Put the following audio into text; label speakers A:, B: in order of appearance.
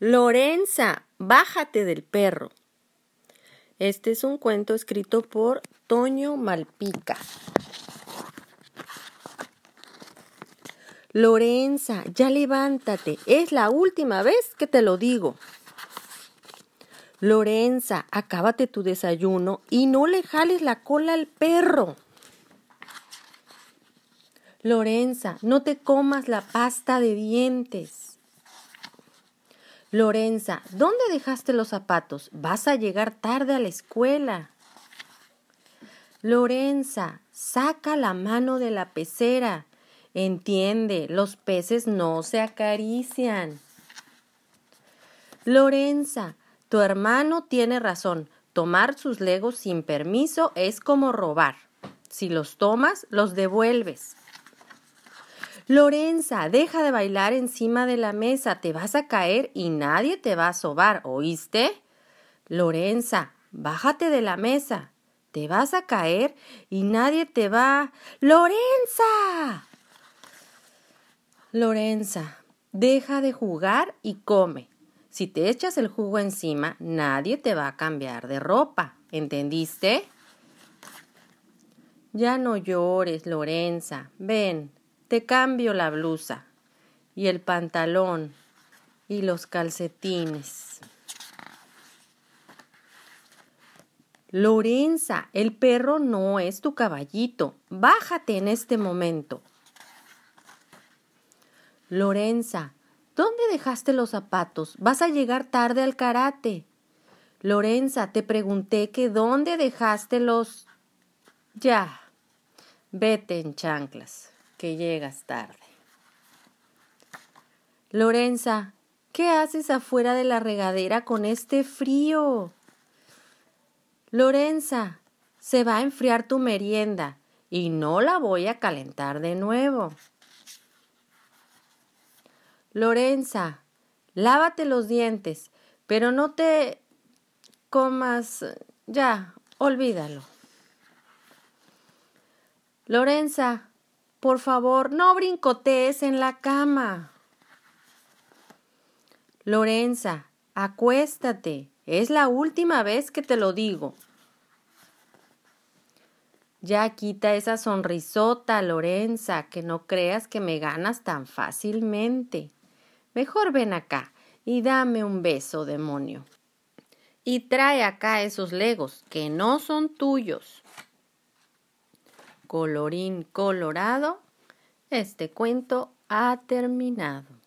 A: Lorenza, bájate del perro. Este es un cuento escrito por Toño Malpica. Lorenza, ya levántate. Es la última vez que te lo digo. Lorenza, acábate tu desayuno y no le jales la cola al perro. Lorenza, no te comas la pasta de dientes. Lorenza, ¿dónde dejaste los zapatos? Vas a llegar tarde a la escuela. Lorenza, saca la mano de la pecera. Entiende, los peces no se acarician. Lorenza, tu hermano tiene razón. Tomar sus legos sin permiso es como robar. Si los tomas, los devuelves. Lorenza, deja de bailar encima de la mesa, te vas a caer y nadie te va a sobar, ¿oíste? Lorenza, bájate de la mesa, te vas a caer y nadie te va. Lorenza. Lorenza, deja de jugar y come. Si te echas el jugo encima, nadie te va a cambiar de ropa. ¿Entendiste? Ya no llores, Lorenza. Ven, te cambio la blusa y el pantalón y los calcetines. Lorenza, el perro no es tu caballito. Bájate en este momento. Lorenza, ¿dónde dejaste los zapatos? Vas a llegar tarde al karate. Lorenza, te pregunté que dónde dejaste los... Ya, vete en chanclas, que llegas tarde. Lorenza, ¿qué haces afuera de la regadera con este frío? Lorenza, se va a enfriar tu merienda y no la voy a calentar de nuevo. Lorenza, lávate los dientes, pero no te comas. Ya, olvídalo. Lorenza, por favor, no brincotees en la cama. Lorenza, acuéstate. Es la última vez que te lo digo. Ya quita esa sonrisota, Lorenza, que no creas que me ganas tan fácilmente. Mejor ven acá y dame un beso, demonio. Y trae acá esos legos, que no son tuyos. Colorín colorado, este cuento ha terminado.